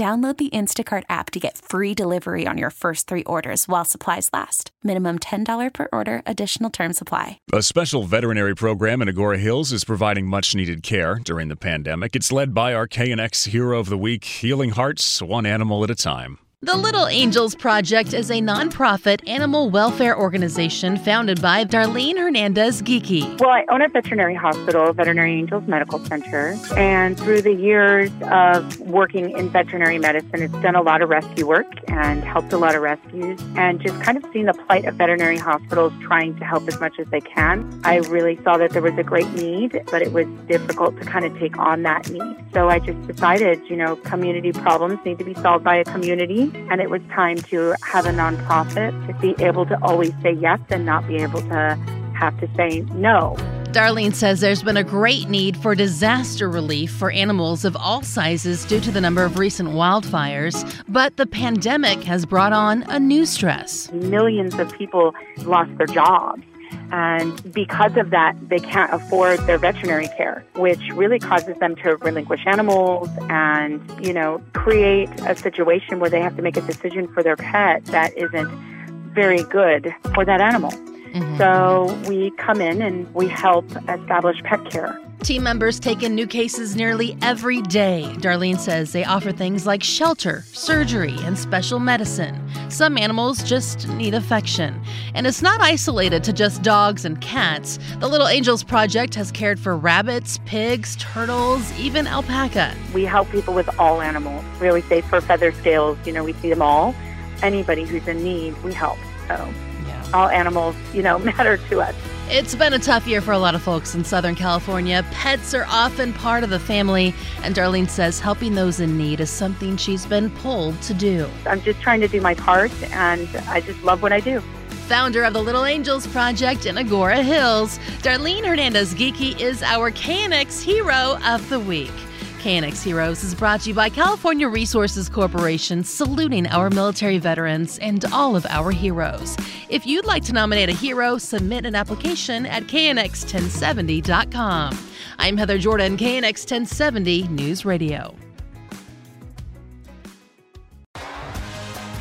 Download the Instacart app to get free delivery on your first three orders while supplies last. Minimum $10 per order, additional term supply. A special veterinary program in Agoura Hills is providing much needed care during the pandemic. It's led by our KNX Hero of the Week, Healing Hearts, one animal at a time. The Little Angels Project is a nonprofit animal welfare organization founded by Darlene Hernandez Geekie. Well, I own a veterinary hospital, Veterinary Angels Medical Center, and through the years of working in veterinary medicine, it's done a lot of rescue work and helped a lot of rescues, and just kind of seen the plight of veterinary hospitals trying to help as much as they can. I really saw that there was a great need, but it was difficult to kind of take on that need. So I just decided, you know, community problems need to be solved by a community and it was time to have a nonprofit to be able to always say yes and not be able to have to say no. Darlene says there's been a great need for disaster relief for animals of all sizes due to the number of recent wildfires, but the pandemic has brought on a new stress. Millions of people lost their jobs. And because of that, they can't afford their veterinary care, which really causes them to relinquish animals and, you know, create a situation where they have to make a decision for their pet that isn't very good for that animal. Mm-hmm. So we come in and we help establish pet care. Team members take in new cases nearly every day. Darlene says they offer things like shelter, surgery, and special medicine. Some animals just need affection. And it's not isolated to just dogs and cats. The Little Angels Project has cared for rabbits, pigs, turtles, even alpaca. We help people with all animals. We always say for feather scales, you know, we see them all. Anybody who's in need, we help. So yeah. all animals, you know, matter to us. It's been a tough year for a lot of folks in Southern California. Pets are often part of the family, and Darlene says helping those in need is something she's been pulled to do. I'm just trying to do my part, and I just love what I do. Founder of the Little Angels Project in Agoura Hills, Darlene Hernandez Geekie is our KNX Hero of the Week. KNX Heroes is brought to you by California Resources Corporation, saluting our military veterans and all of our heroes. If you'd like to nominate a hero, submit an application at knx1070.com. I'm Heather Jordan, KNX 1070 News Radio.